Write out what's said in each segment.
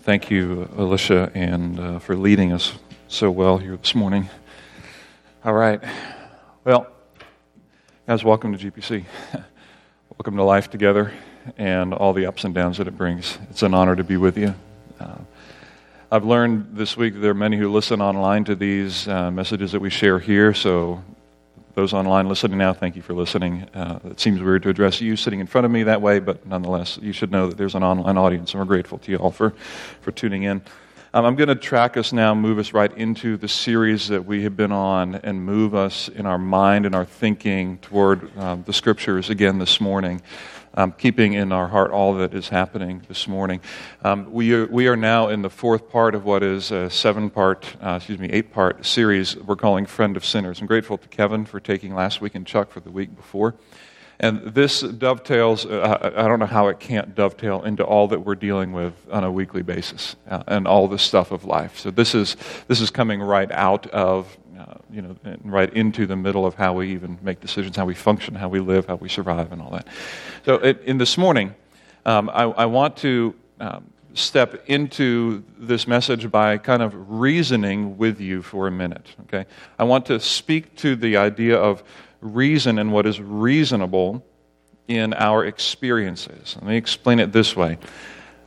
Thank you, Alicia, and uh, for leading us so well here this morning. All right. Well, guys, welcome to GPC. welcome to life together and all the ups and downs that it brings. It's an honor to be with you. Uh, I've learned this week there are many who listen online to these uh, messages that we share here, so those online listening now, thank you for listening. Uh, it seems weird to address you sitting in front of me that way, but nonetheless, you should know that there's an online audience, and we're grateful to you all for, for tuning in. Um, I'm going to track us now, move us right into the series that we have been on, and move us in our mind and our thinking toward um, the scriptures again this morning um, keeping in our heart all that is happening this morning. Um, we, are, we are now in the fourth part of what is a seven part, uh, excuse me, eight part series we're calling Friend of Sinners. I'm grateful to Kevin for taking last week and Chuck for the week before. And this dovetails, uh, I don't know how it can't dovetail into all that we're dealing with on a weekly basis uh, and all the stuff of life. So this is, this is coming right out of uh, you know, right into the middle of how we even make decisions, how we function, how we live, how we survive, and all that. So, it, in this morning, um, I, I, want to um, step into this message by kind of reasoning with you for a minute. Okay, I want to speak to the idea of reason and what is reasonable in our experiences. Let me explain it this way: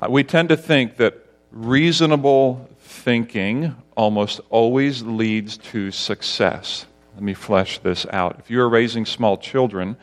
uh, we tend to think that reasonable thinking almost always leads to success. Let me flesh this out. If you are raising small children,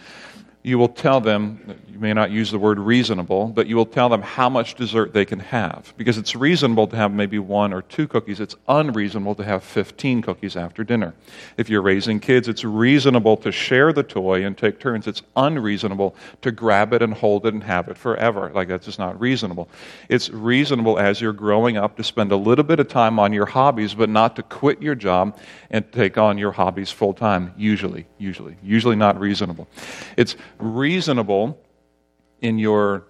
you will tell them, you may not use the word reasonable, but you will tell them how much dessert they can have. Because it's reasonable to have maybe one or two cookies. It's unreasonable to have 15 cookies after dinner. If you're raising kids, it's reasonable to share the toy and take turns. It's unreasonable to grab it and hold it and have it forever. Like, that's just not reasonable. It's reasonable as you're growing up to spend a little bit of time on your hobbies, but not to quit your job and take on your hobbies full time. Usually, usually. Usually not reasonable. It's reasonable in your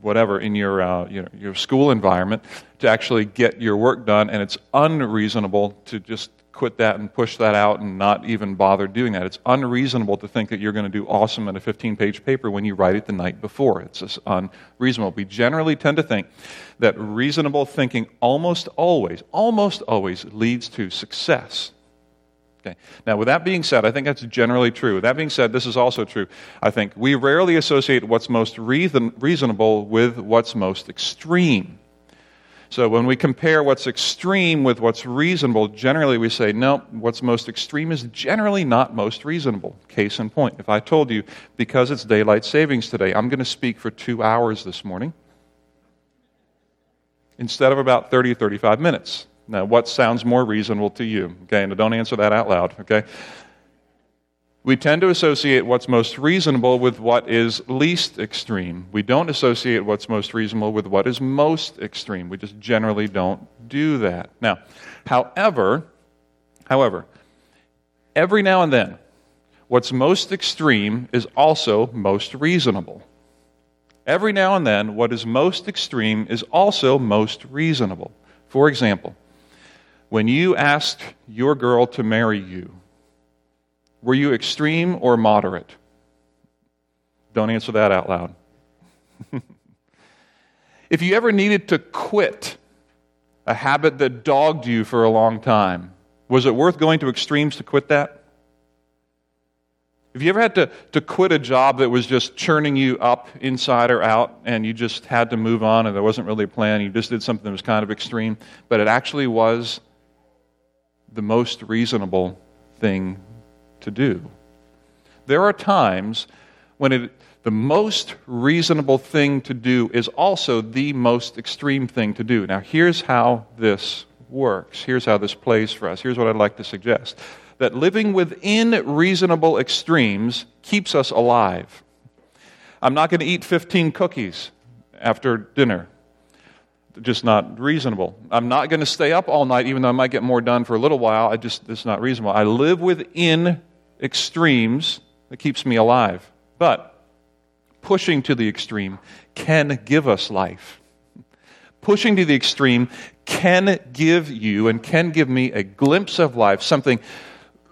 whatever in your uh, you know, your school environment to actually get your work done, and it's unreasonable to just quit that and push that out and not even bother doing that. It's unreasonable to think that you're going to do awesome in a 15 page paper when you write it the night before. It's just unreasonable. We generally tend to think that reasonable thinking almost always, almost always leads to success. Okay. Now, with that being said, I think that's generally true. That being said, this is also true. I think we rarely associate what's most reason, reasonable with what's most extreme. So when we compare what's extreme with what's reasonable, generally we say, no, what's most extreme is generally not most reasonable. Case in point, if I told you, because it's daylight savings today, I'm going to speak for two hours this morning instead of about 30 or 35 minutes. Now, what sounds more reasonable to you? Okay, and don't answer that out loud, okay? We tend to associate what's most reasonable with what is least extreme. We don't associate what's most reasonable with what is most extreme. We just generally don't do that. Now, however, however, every now and then, what's most extreme is also most reasonable. Every now and then, what is most extreme is also most reasonable. For example, when you asked your girl to marry you, were you extreme or moderate? Don't answer that out loud. if you ever needed to quit a habit that dogged you for a long time, was it worth going to extremes to quit that? If you ever had to, to quit a job that was just churning you up inside or out and you just had to move on and there wasn't really a plan, you just did something that was kind of extreme, but it actually was the most reasonable thing to do. There are times when it, the most reasonable thing to do is also the most extreme thing to do. Now, here's how this works. Here's how this plays for us. Here's what I'd like to suggest that living within reasonable extremes keeps us alive. I'm not going to eat 15 cookies after dinner just not reasonable. I'm not going to stay up all night, even though I might get more done for a little while. I just, it's not reasonable. I live within extremes that keeps me alive. But pushing to the extreme can give us life. Pushing to the extreme can give you and can give me a glimpse of life, something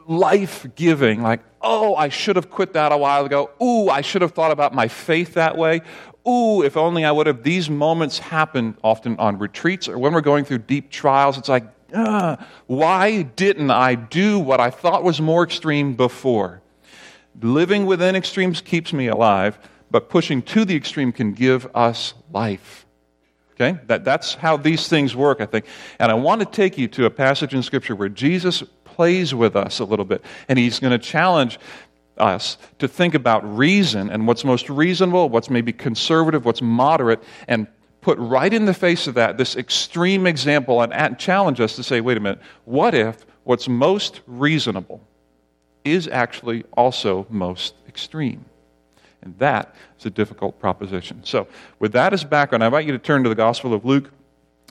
life giving, like, oh, I should have quit that a while ago. Ooh, I should have thought about my faith that way ooh, if only I would have. These moments happen often on retreats or when we're going through deep trials. It's like, uh, why didn't I do what I thought was more extreme before? Living within extremes keeps me alive, but pushing to the extreme can give us life. Okay? That, that's how these things work, I think. And I want to take you to a passage in Scripture where Jesus plays with us a little bit. And he's going to challenge us to think about reason and what's most reasonable, what's maybe conservative, what's moderate, and put right in the face of that this extreme example and challenge us to say, wait a minute, what if what's most reasonable is actually also most extreme? And that is a difficult proposition. So, with that as background, I invite you to turn to the Gospel of Luke.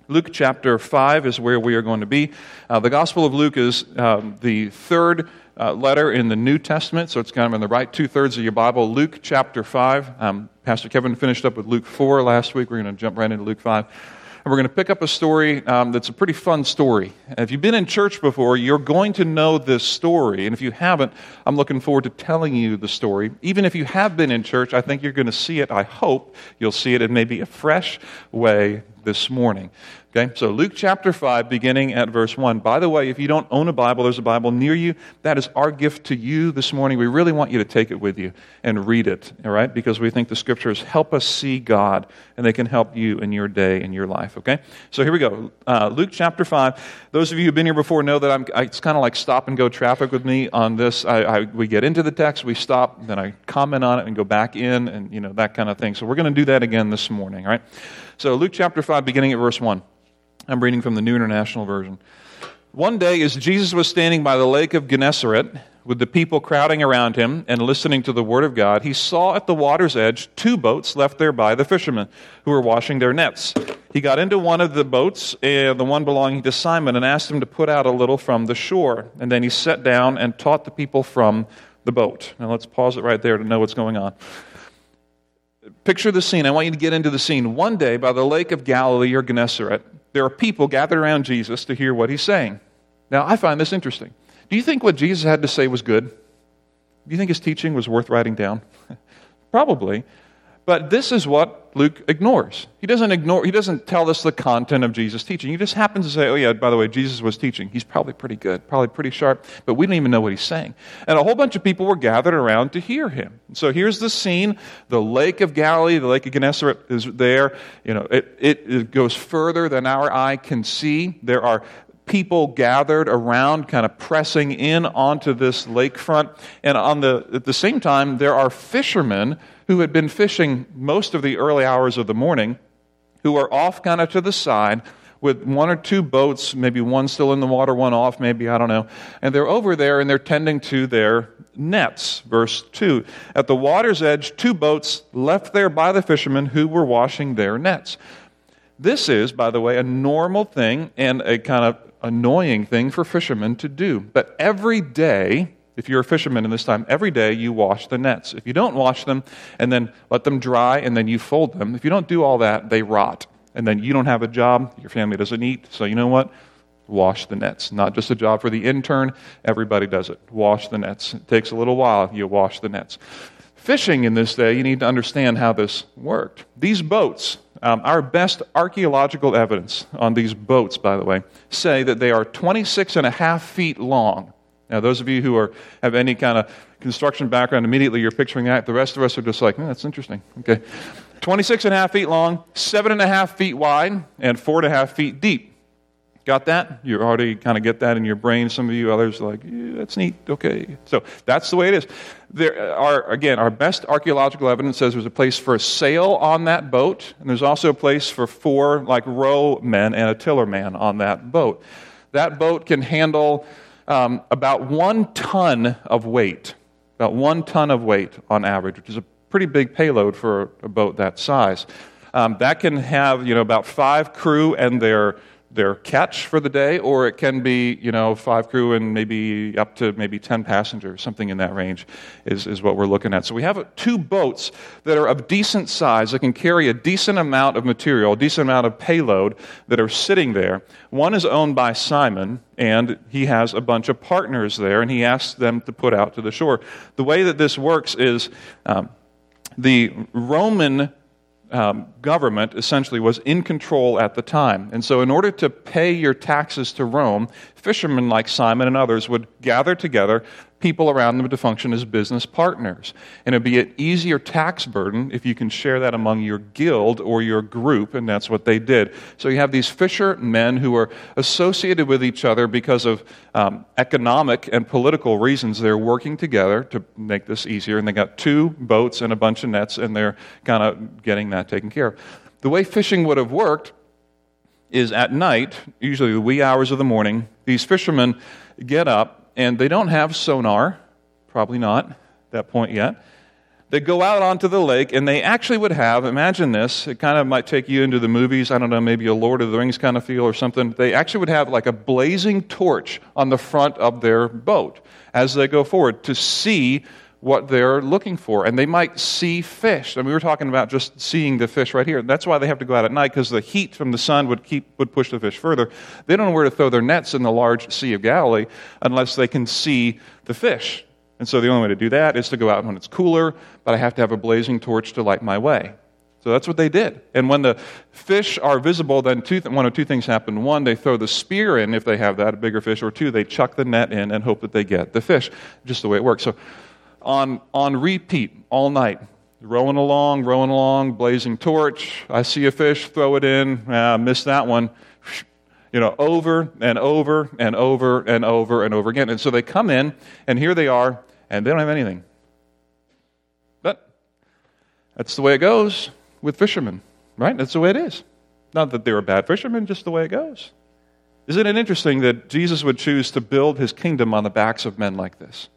Luke chapter 5 is where we are going to be. Uh, the Gospel of Luke is um, the third uh, letter in the New Testament, so it's kind of in the right two thirds of your Bible. Luke chapter 5. Um, Pastor Kevin finished up with Luke 4 last week. We're going to jump right into Luke 5. And we're going to pick up a story um, that's a pretty fun story. If you've been in church before, you're going to know this story. And if you haven't, I'm looking forward to telling you the story. Even if you have been in church, I think you're going to see it. I hope you'll see it in maybe a fresh way this morning. Okay, so Luke chapter 5, beginning at verse 1. By the way, if you don't own a Bible, there's a Bible near you. That is our gift to you this morning. We really want you to take it with you and read it, all right? Because we think the scriptures help us see God and they can help you in your day and your life, okay? So here we go. Uh, Luke chapter 5. Those of you who've been here before know that I'm, I, it's kind of like stop and go traffic with me on this. I, I, we get into the text, we stop, then I comment on it and go back in and, you know, that kind of thing. So we're going to do that again this morning, all right? So Luke chapter 5, beginning at verse 1. I'm reading from the New International Version. One day, as Jesus was standing by the lake of Gennesaret, with the people crowding around him and listening to the word of God, he saw at the water's edge two boats left there by the fishermen who were washing their nets. He got into one of the boats, uh, the one belonging to Simon, and asked him to put out a little from the shore. And then he sat down and taught the people from the boat. Now let's pause it right there to know what's going on. Picture the scene. I want you to get into the scene. One day by the lake of Galilee or Gennesaret, there are people gathered around Jesus to hear what he's saying. Now, I find this interesting. Do you think what Jesus had to say was good? Do you think his teaching was worth writing down? Probably. But this is what Luke ignores. He doesn't ignore, he doesn't tell us the content of Jesus' teaching. He just happens to say, oh, yeah, by the way, Jesus was teaching. He's probably pretty good, probably pretty sharp, but we don't even know what he's saying. And a whole bunch of people were gathered around to hear him. So here's the scene. The Lake of Galilee, the Lake of Gennesaret is there. You know, it, it, it goes further than our eye can see. There are people gathered around, kind of pressing in onto this lakefront. And on the, at the same time, there are fishermen who had been fishing most of the early hours of the morning, who are off kind of to the side with one or two boats, maybe one still in the water, one off, maybe, I don't know. And they're over there and they're tending to their nets. Verse 2 At the water's edge, two boats left there by the fishermen who were washing their nets. This is, by the way, a normal thing and a kind of annoying thing for fishermen to do. But every day, if you're a fisherman in this time, every day you wash the nets. If you don't wash them and then let them dry and then you fold them, if you don't do all that, they rot. And then you don't have a job, your family doesn't eat. So you know what? Wash the nets. Not just a job for the intern, everybody does it. Wash the nets. It takes a little while, you wash the nets. Fishing in this day, you need to understand how this worked. These boats, um, our best archaeological evidence on these boats, by the way, say that they are 26 and a half feet long. Now, those of you who are, have any kind of construction background, immediately you're picturing that. The rest of us are just like, that's interesting. Okay. 26 and a half feet long, seven and a half feet wide, and four and a half feet deep. Got that? You already kind of get that in your brain. Some of you others like, yeah, that's neat. Okay. So that's the way it is. There are, again, our best archaeological evidence says there's a place for a sail on that boat, and there's also a place for four, like, row men and a tiller man on that boat. That boat can handle um, about one ton of weight, about one ton of weight on average, which is a pretty big payload for a boat that size. Um, that can have you know about five crew and their their catch for the day, or it can be, you know, five crew and maybe up to maybe 10 passengers, something in that range is, is what we're looking at. So we have two boats that are of decent size that can carry a decent amount of material, a decent amount of payload that are sitting there. One is owned by Simon, and he has a bunch of partners there, and he asks them to put out to the shore. The way that this works is um, the Roman um, government essentially was in control at the time. And so, in order to pay your taxes to Rome, fishermen like Simon and others would gather together people around them to function as business partners. And it would be an easier tax burden if you can share that among your guild or your group, and that's what they did. So you have these fishermen who are associated with each other because of um, economic and political reasons. They're working together to make this easier, and they got two boats and a bunch of nets, and they're kind of getting that taken care of. The way fishing would have worked is at night, usually the wee hours of the morning, these fishermen get up and they don't have sonar, probably not that point yet. They go out onto the lake, and they actually would have, imagine this, it kind of might take you into the movies, I don't know, maybe a Lord of the Rings kind of feel or something. They actually would have like a blazing torch on the front of their boat as they go forward to see what they're looking for. And they might see fish. I mean, we were talking about just seeing the fish right here. That's why they have to go out at night, because the heat from the sun would, keep, would push the fish further. They don't know where to throw their nets in the large Sea of Galilee unless they can see the fish. And so the only way to do that is to go out when it's cooler, but I have to have a blazing torch to light my way. So that's what they did. And when the fish are visible, then two, one of two things happen. One, they throw the spear in if they have that, a bigger fish, or two, they chuck the net in and hope that they get the fish. Just the way it works. So on, on repeat all night. Rowing along, rowing along, blazing torch. I see a fish, throw it in, ah, miss that one. You know, over and over and over and over and over again. And so they come in, and here they are, and they don't have anything. But that's the way it goes with fishermen, right? That's the way it is. Not that they're bad fisherman, just the way it goes. Isn't it interesting that Jesus would choose to build his kingdom on the backs of men like this?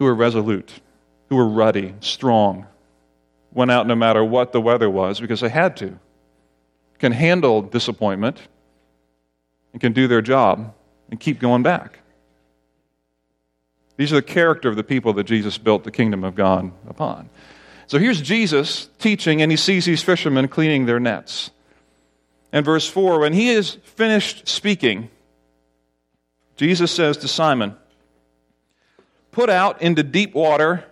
Who were resolute, who were ruddy, strong, went out no matter what the weather was because they had to, can handle disappointment, and can do their job and keep going back. These are the character of the people that Jesus built the kingdom of God upon. So here's Jesus teaching, and he sees these fishermen cleaning their nets. And verse 4 when he is finished speaking, Jesus says to Simon, put out into deep water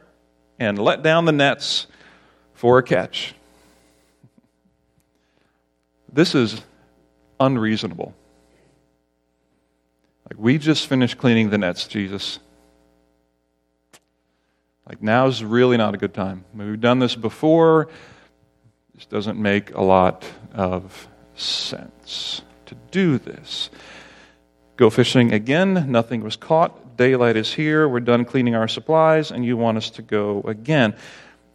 and let down the nets for a catch. This is unreasonable. Like, we just finished cleaning the nets, Jesus. Like, now's really not a good time. We've done this before. This doesn't make a lot of sense to do this. Go fishing again. Nothing was caught daylight is here, we're done cleaning our supplies, and you want us to go again.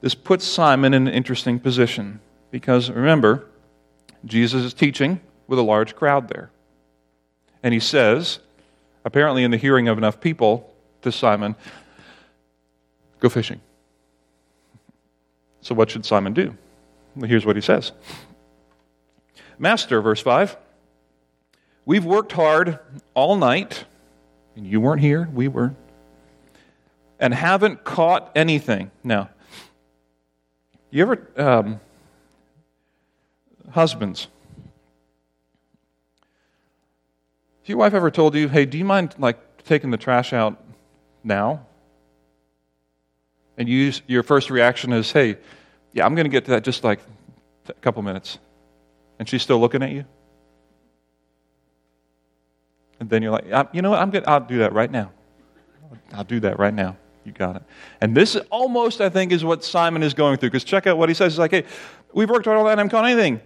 This puts Simon in an interesting position because remember, Jesus is teaching with a large crowd there. And he says, apparently in the hearing of enough people, to Simon, Go fishing. So, what should Simon do? Well, here's what he says Master, verse 5, we've worked hard all night you weren't here, we were. And haven't caught anything. Now, you ever, um, husbands, has your wife ever told you, hey, do you mind like taking the trash out now? And you, your first reaction is, hey, yeah, I'm going to get to that just like a couple minutes. And she's still looking at you? And then you're like, you know what? I'm good. I'll do that right now. I'll do that right now. You got it. And this almost, I think, is what Simon is going through. Because check out what he says. He's like, hey, we've worked hard all that and I haven't caught anything.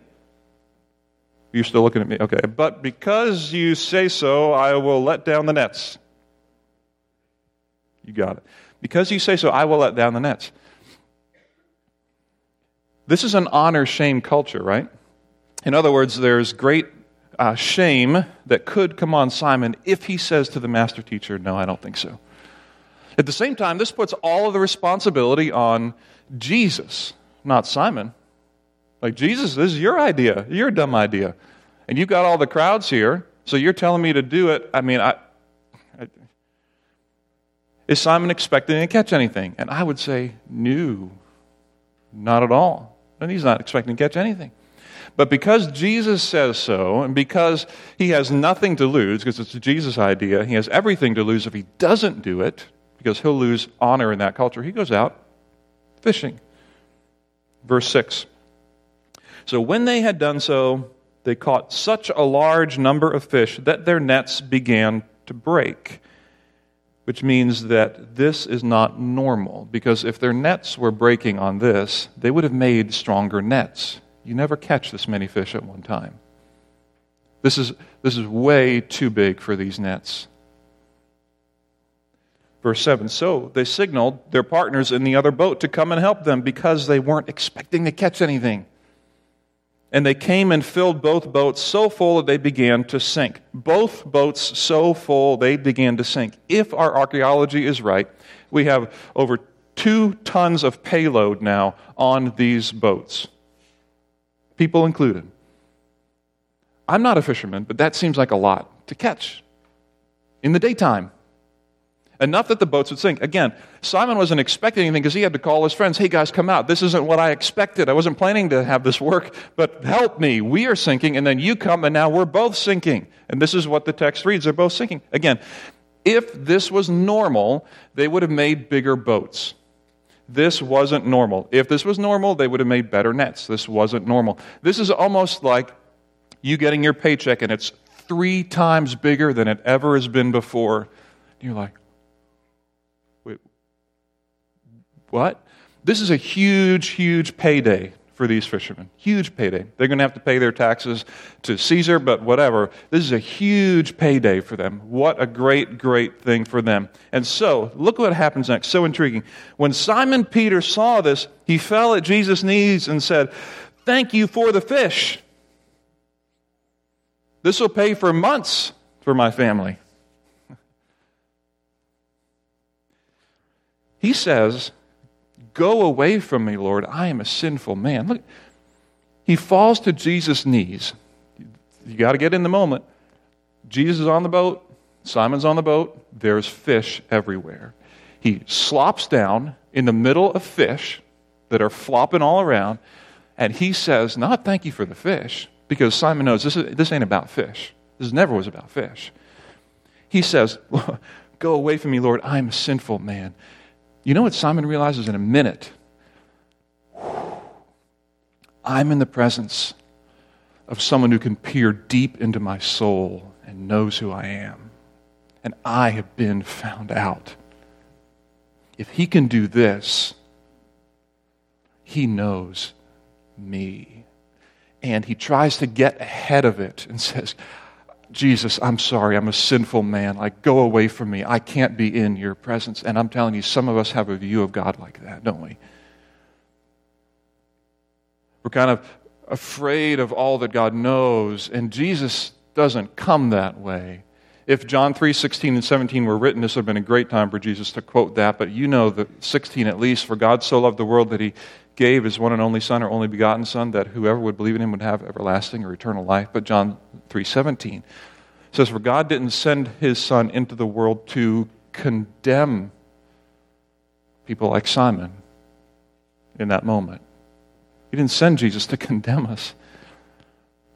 You're still looking at me. Okay. But because you say so, I will let down the nets. You got it. Because you say so, I will let down the nets. This is an honor shame culture, right? In other words, there's great uh, shame that could come on Simon if he says to the master teacher, No, I don't think so. At the same time, this puts all of the responsibility on Jesus, not Simon. Like, Jesus, this is your idea, your dumb idea. And you've got all the crowds here, so you're telling me to do it. I mean, I, I, is Simon expecting to catch anything? And I would say, no, not at all. And he's not expecting to catch anything. But because Jesus says so, and because he has nothing to lose, because it's Jesus idea, he has everything to lose if he doesn't do it, because he'll lose honor in that culture, he goes out fishing. Verse 6. So when they had done so, they caught such a large number of fish that their nets began to break. Which means that this is not normal, because if their nets were breaking on this, they would have made stronger nets. You never catch this many fish at one time. This is, this is way too big for these nets. Verse 7 So they signaled their partners in the other boat to come and help them because they weren't expecting to catch anything. And they came and filled both boats so full that they began to sink. Both boats so full they began to sink. If our archaeology is right, we have over two tons of payload now on these boats, people included. I'm not a fisherman, but that seems like a lot to catch in the daytime. Enough that the boats would sink. Again, Simon wasn't expecting anything because he had to call his friends, hey guys, come out. This isn't what I expected. I wasn't planning to have this work, but help me. We are sinking, and then you come, and now we're both sinking. And this is what the text reads. They're both sinking. Again, if this was normal, they would have made bigger boats. This wasn't normal. If this was normal, they would have made better nets. This wasn't normal. This is almost like you getting your paycheck and it's three times bigger than it ever has been before. You're like, wait, what? This is a huge, huge payday for these fishermen. Huge payday. They're going to have to pay their taxes to Caesar, but whatever. This is a huge payday for them. What a great, great thing for them. And so, look what happens next. So intriguing. When Simon Peter saw this, he fell at Jesus' knees and said, Thank you for the fish. This will pay for months for my family. He says, Go away from me, Lord. I am a sinful man. Look, he falls to Jesus' knees. You got to get in the moment. Jesus is on the boat, Simon's on the boat, there's fish everywhere. He slops down in the middle of fish that are flopping all around, and he says, Not thank you for the fish, because Simon knows this, is, this ain't about fish. This never was about fish. He says, Go away from me, Lord. I'm a sinful man. You know what Simon realizes in a minute? I'm in the presence of someone who can peer deep into my soul and knows who I am. And I have been found out. If he can do this, he knows me and he tries to get ahead of it and says, Jesus, I'm sorry, I'm a sinful man. Like, go away from me. I can't be in your presence. And I'm telling you, some of us have a view of God like that, don't we? We're kind of afraid of all that God knows, and Jesus doesn't come that way. If John 3 16 and 17 were written, this would have been a great time for Jesus to quote that, but you know the 16 at least. For God so loved the world that he gave his one and only Son, or only begotten Son, that whoever would believe in him would have everlasting or eternal life. But John 3:17 says, "For God didn't send his Son into the world to condemn people like Simon in that moment. He didn't send Jesus to condemn us,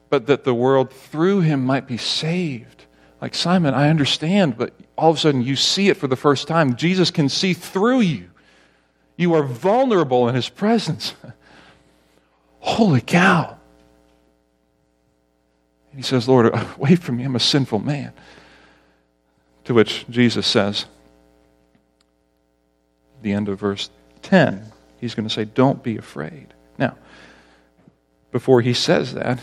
but that the world through him might be saved." Like Simon, I understand, but all of a sudden you see it for the first time. Jesus can see through you. You are vulnerable in his presence. Holy cow. And he says, Lord, away from me, I'm a sinful man. To which Jesus says, the end of verse 10, he's going to say, Don't be afraid. Now, before he says that,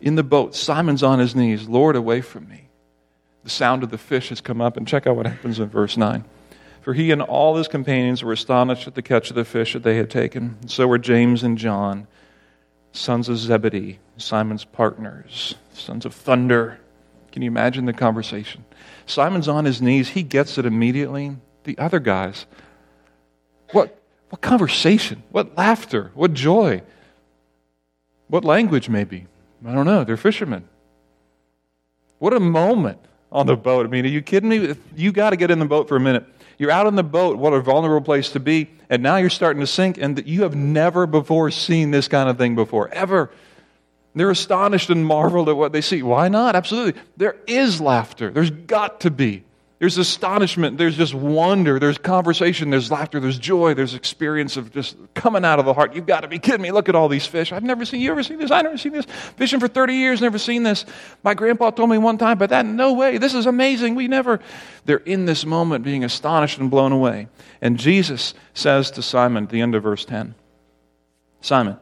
in the boat, Simon's on his knees, Lord, away from me. The sound of the fish has come up, and check out what happens in verse 9. For he and all his companions were astonished at the catch of the fish that they had taken. So were James and John, sons of Zebedee, Simon's partners, sons of thunder. Can you imagine the conversation? Simon's on his knees. He gets it immediately. The other guys, what, what conversation? What laughter? What joy? What language, maybe? I don't know. They're fishermen. What a moment on the boat. I mean, are you kidding me? You got to get in the boat for a minute. You're out on the boat, what a vulnerable place to be, and now you're starting to sink, and you have never before seen this kind of thing before, ever. They're astonished and marveled at what they see. Why not? Absolutely. There is laughter. There's got to be. There's astonishment, there's just wonder, there's conversation, there's laughter, there's joy, there's experience of just coming out of the heart. You've got to be kidding me. Look at all these fish. I've never seen you ever seen this? I've never seen this. Fishing for 30 years, never seen this. My grandpa told me one time, but that no way. This is amazing. We never they're in this moment being astonished and blown away. And Jesus says to Simon at the end of verse 10, Simon,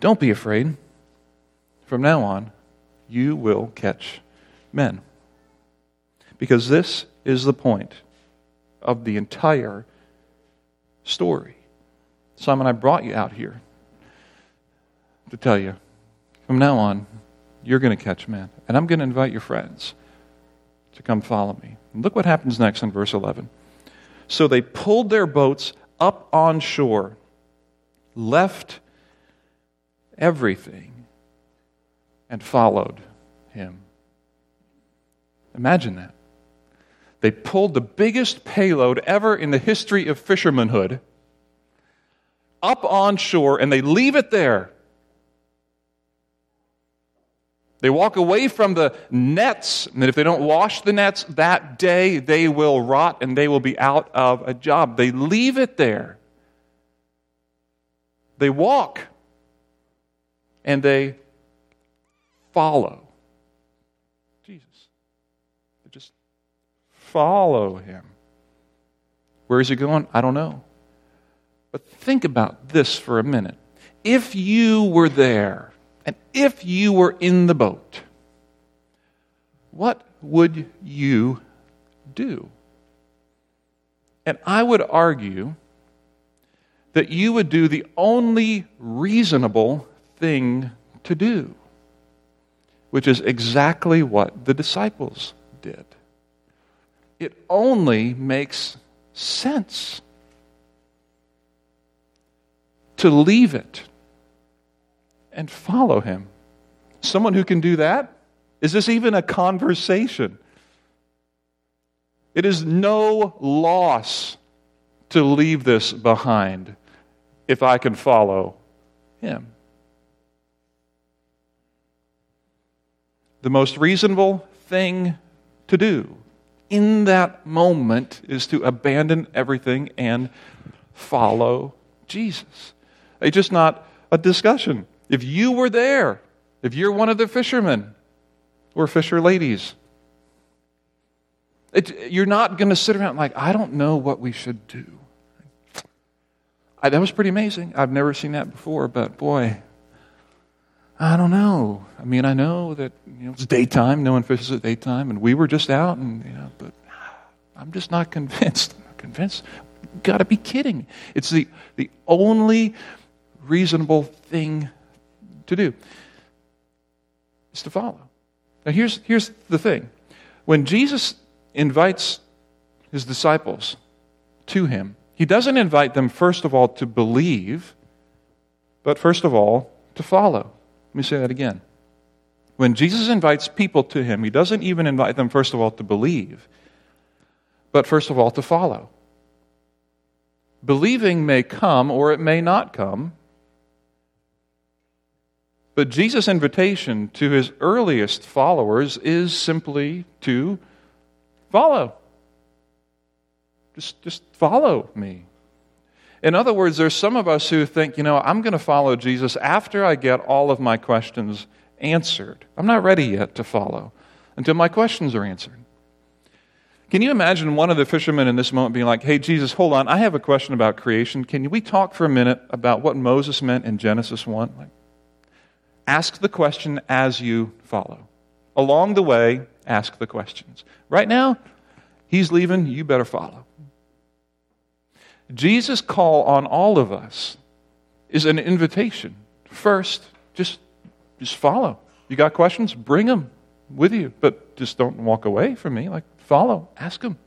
don't be afraid. From now on, you will catch men. Because this is the point of the entire story. Simon, I brought you out here to tell you from now on, you're going to catch men. And I'm going to invite your friends to come follow me. And look what happens next in verse 11. So they pulled their boats up on shore, left everything, and followed him. Imagine that. They pulled the biggest payload ever in the history of fishermanhood up on shore and they leave it there. They walk away from the nets, and if they don't wash the nets that day, they will rot and they will be out of a job. They leave it there. They walk and they follow. Follow him. Where is he going? I don't know. But think about this for a minute. If you were there, and if you were in the boat, what would you do? And I would argue that you would do the only reasonable thing to do, which is exactly what the disciples did it only makes sense to leave it and follow him. Someone who can do that? Is this even a conversation? It is no loss to leave this behind if I can follow him. The most reasonable thing to do in that moment is to abandon everything and follow Jesus. It's just not a discussion. If you were there, if you're one of the fishermen or fisher ladies, it, you're not going to sit around like, I don't know what we should do. I, that was pretty amazing. I've never seen that before, but boy, I don't know. I mean, I know that you know, it's daytime. No one fishes at daytime, and we were just out, and you know, but I'm just not convinced. I'm not convinced. Got to be kidding. It's the the only reasonable thing to do is to follow. Now, here's here's the thing: when Jesus invites his disciples to him, he doesn't invite them first of all to believe, but first of all to follow. Let me say that again. When Jesus invites people to him, he doesn't even invite them, first of all, to believe, but first of all, to follow. Believing may come or it may not come, but Jesus' invitation to his earliest followers is simply to follow. Just, just follow me. In other words, there's some of us who think, you know, I'm going to follow Jesus after I get all of my questions answered. I'm not ready yet to follow until my questions are answered. Can you imagine one of the fishermen in this moment being like, hey, Jesus, hold on, I have a question about creation. Can we talk for a minute about what Moses meant in Genesis 1? Like, ask the question as you follow. Along the way, ask the questions. Right now, he's leaving, you better follow. Jesus' call on all of us is an invitation. First, just, just follow. You got questions? Bring them with you, but just don't walk away from me. Like, follow, ask them.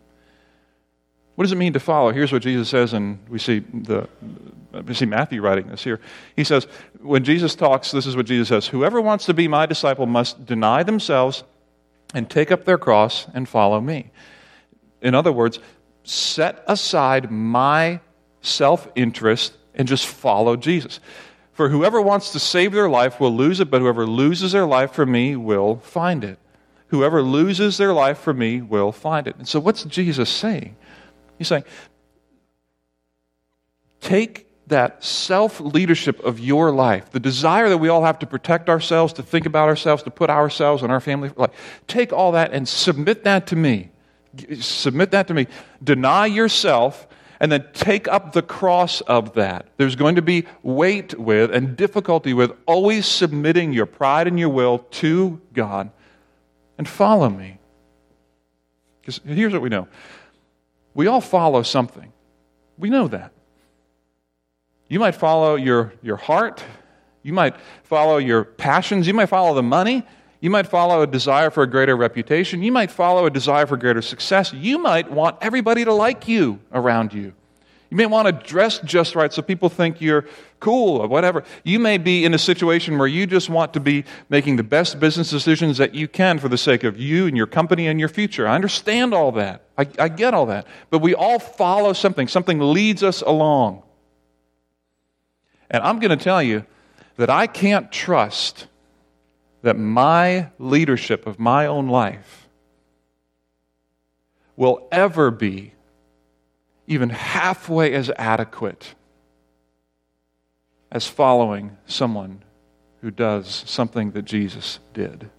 What does it mean to follow? Here's what Jesus says, and we see the we see Matthew writing this here. He says, when Jesus talks, this is what Jesus says: Whoever wants to be my disciple must deny themselves and take up their cross and follow me. In other words, set aside my self interest and just follow Jesus. For whoever wants to save their life will lose it, but whoever loses their life for me will find it. Whoever loses their life for me will find it. And so, what's Jesus saying? He's saying, take that self leadership of your life, the desire that we all have to protect ourselves, to think about ourselves, to put ourselves and our family, like, take all that and submit that to me. Submit that to me. Deny yourself and then take up the cross of that. There's going to be weight with and difficulty with always submitting your pride and your will to God and follow me. Because here's what we know we all follow something. We know that. You might follow your, your heart. You might follow your passions. You might follow the money. You might follow a desire for a greater reputation. You might follow a desire for greater success. You might want everybody to like you around you. You may want to dress just right so people think you're cool or whatever. You may be in a situation where you just want to be making the best business decisions that you can for the sake of you and your company and your future. I understand all that. I, I get all that. But we all follow something, something leads us along. And I'm going to tell you that I can't trust that my leadership of my own life will ever be even halfway as adequate as following someone who does something that Jesus did.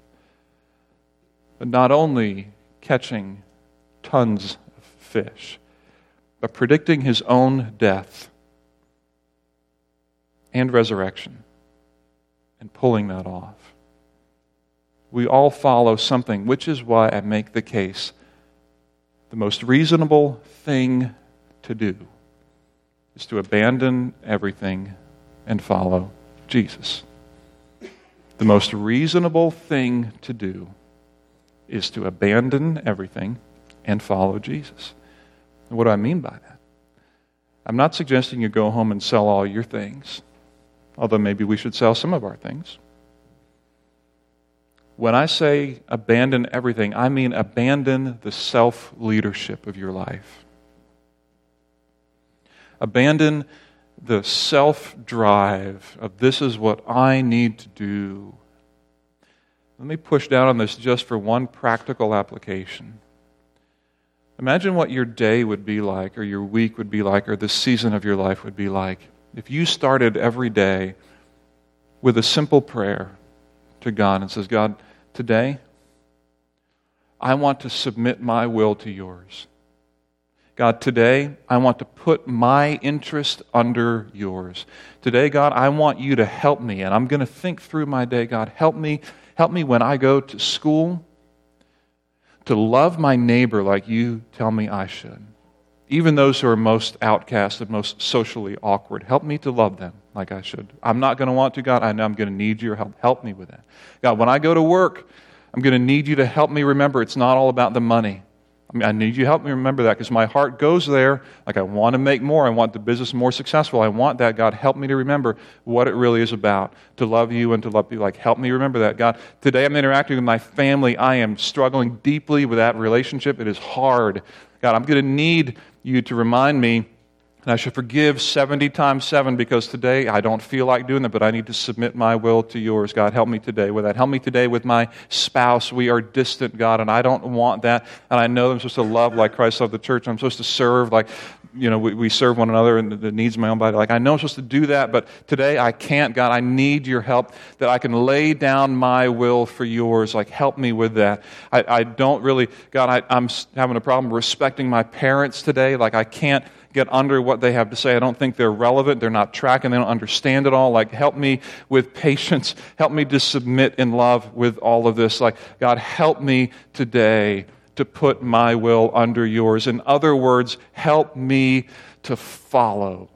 But not only catching tons of fish, but predicting his own death and resurrection and pulling that off. We all follow something, which is why I make the case the most reasonable thing to do is to abandon everything and follow Jesus. The most reasonable thing to do is to abandon everything and follow Jesus. And what do I mean by that? I'm not suggesting you go home and sell all your things although maybe we should sell some of our things. When I say abandon everything, I mean abandon the self leadership of your life. Abandon the self drive of this is what I need to do. Let me push down on this just for one practical application. Imagine what your day would be like, or your week would be like, or the season of your life would be like if you started every day with a simple prayer to God and says, God, today I want to submit my will to yours. God, today I want to put my interest under yours. Today, God, I want you to help me, and I'm going to think through my day. God, help me. Help me when I go to school to love my neighbor like you tell me I should even those who are most outcast and most socially awkward. Help me to love them like I should. I'm not going to want to, God. I know I'm going to need your help. Help me with that. God, when I go to work, I'm going to need you to help me remember it's not all about the money. I, mean, I need you to help me remember that because my heart goes there. Like, I want to make more. I want the business more successful. I want that. God, help me to remember what it really is about to love you and to love you. Like, help me remember that. God, today I'm interacting with my family. I am struggling deeply with that relationship. It is hard. God, I'm going to need you to remind me and I should forgive 70 times 7 because today I don't feel like doing that, but I need to submit my will to yours. God, help me today with that. Help me today with my spouse. We are distant, God, and I don't want that. And I know I'm supposed to love like Christ loved the church. I'm supposed to serve like, you know, we, we serve one another and the needs of my own body. Like, I know I'm supposed to do that, but today I can't, God. I need your help that I can lay down my will for yours. Like, help me with that. I, I don't really, God, I, I'm having a problem respecting my parents today. Like, I can't get under what they have to say. I don't think they're relevant. They're not tracking. They don't understand it all. Like, help me with patience. Help me to submit in love with all of this. Like, God, help me today to put my will under yours. In other words, help me to follow.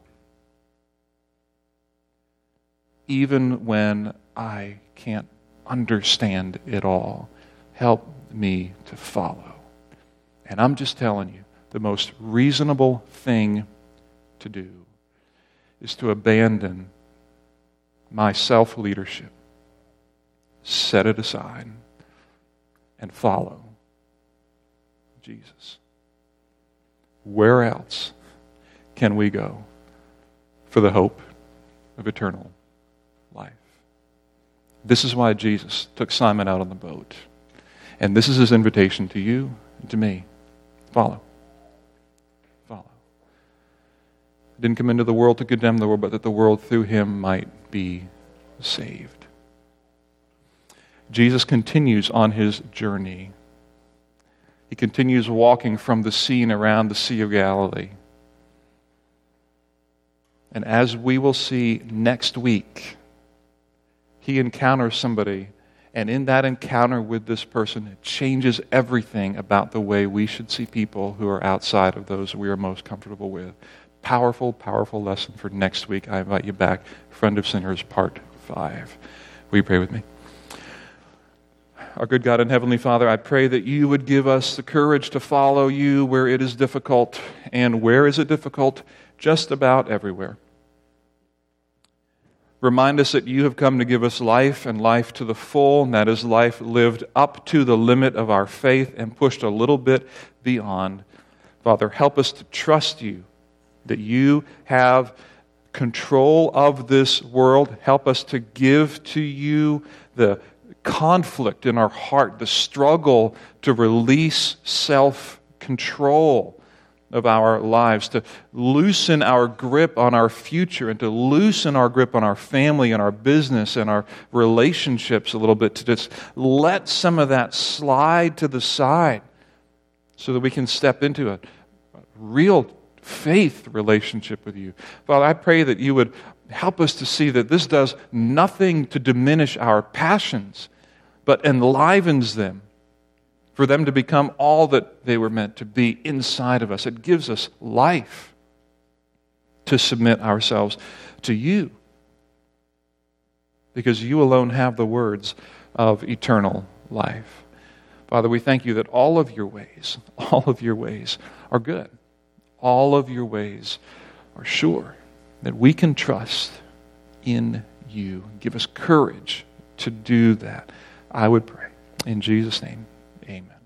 Even when I can't understand it all, help me to follow. And I'm just telling you, the most reasonable thing to do is to abandon my self leadership, set it aside, and follow Jesus. Where else can we go for the hope of eternal life? This is why Jesus took Simon out on the boat And this is his invitation to you and to me. Follow. Follow. I didn't come into the world to condemn the world, but that the world through him might be saved. Jesus continues on his journey. He continues walking from the scene around the Sea of Galilee. And as we will see next week, he encounters somebody, and in that encounter with this person, it changes everything about the way we should see people who are outside of those we are most comfortable with. Powerful, powerful lesson for next week. I invite you back. Friend of Sinners, Part 5. Will you pray with me? Our good God and Heavenly Father, I pray that you would give us the courage to follow you where it is difficult. And where is it difficult? Just about everywhere. Remind us that you have come to give us life and life to the full, and that is life lived up to the limit of our faith and pushed a little bit beyond. Father, help us to trust you, that you have control of this world. Help us to give to you the conflict in our heart, the struggle to release self control of our lives, to loosen our grip on our future, and to loosen our grip on our family and our business and our relationships a little bit, to just let some of that slide to the side so that we can step into a real faith relationship with you. Father, I pray that you would help us to see that this does nothing to diminish our passions, but enlivens them for them to become all that they were meant to be inside of us. It gives us life to submit ourselves to you because you alone have the words of eternal life. Father, we thank you that all of your ways, all of your ways are good. All of your ways are sure, that we can trust in you. Give us courage to do that. I would pray. In Jesus' name. Amen.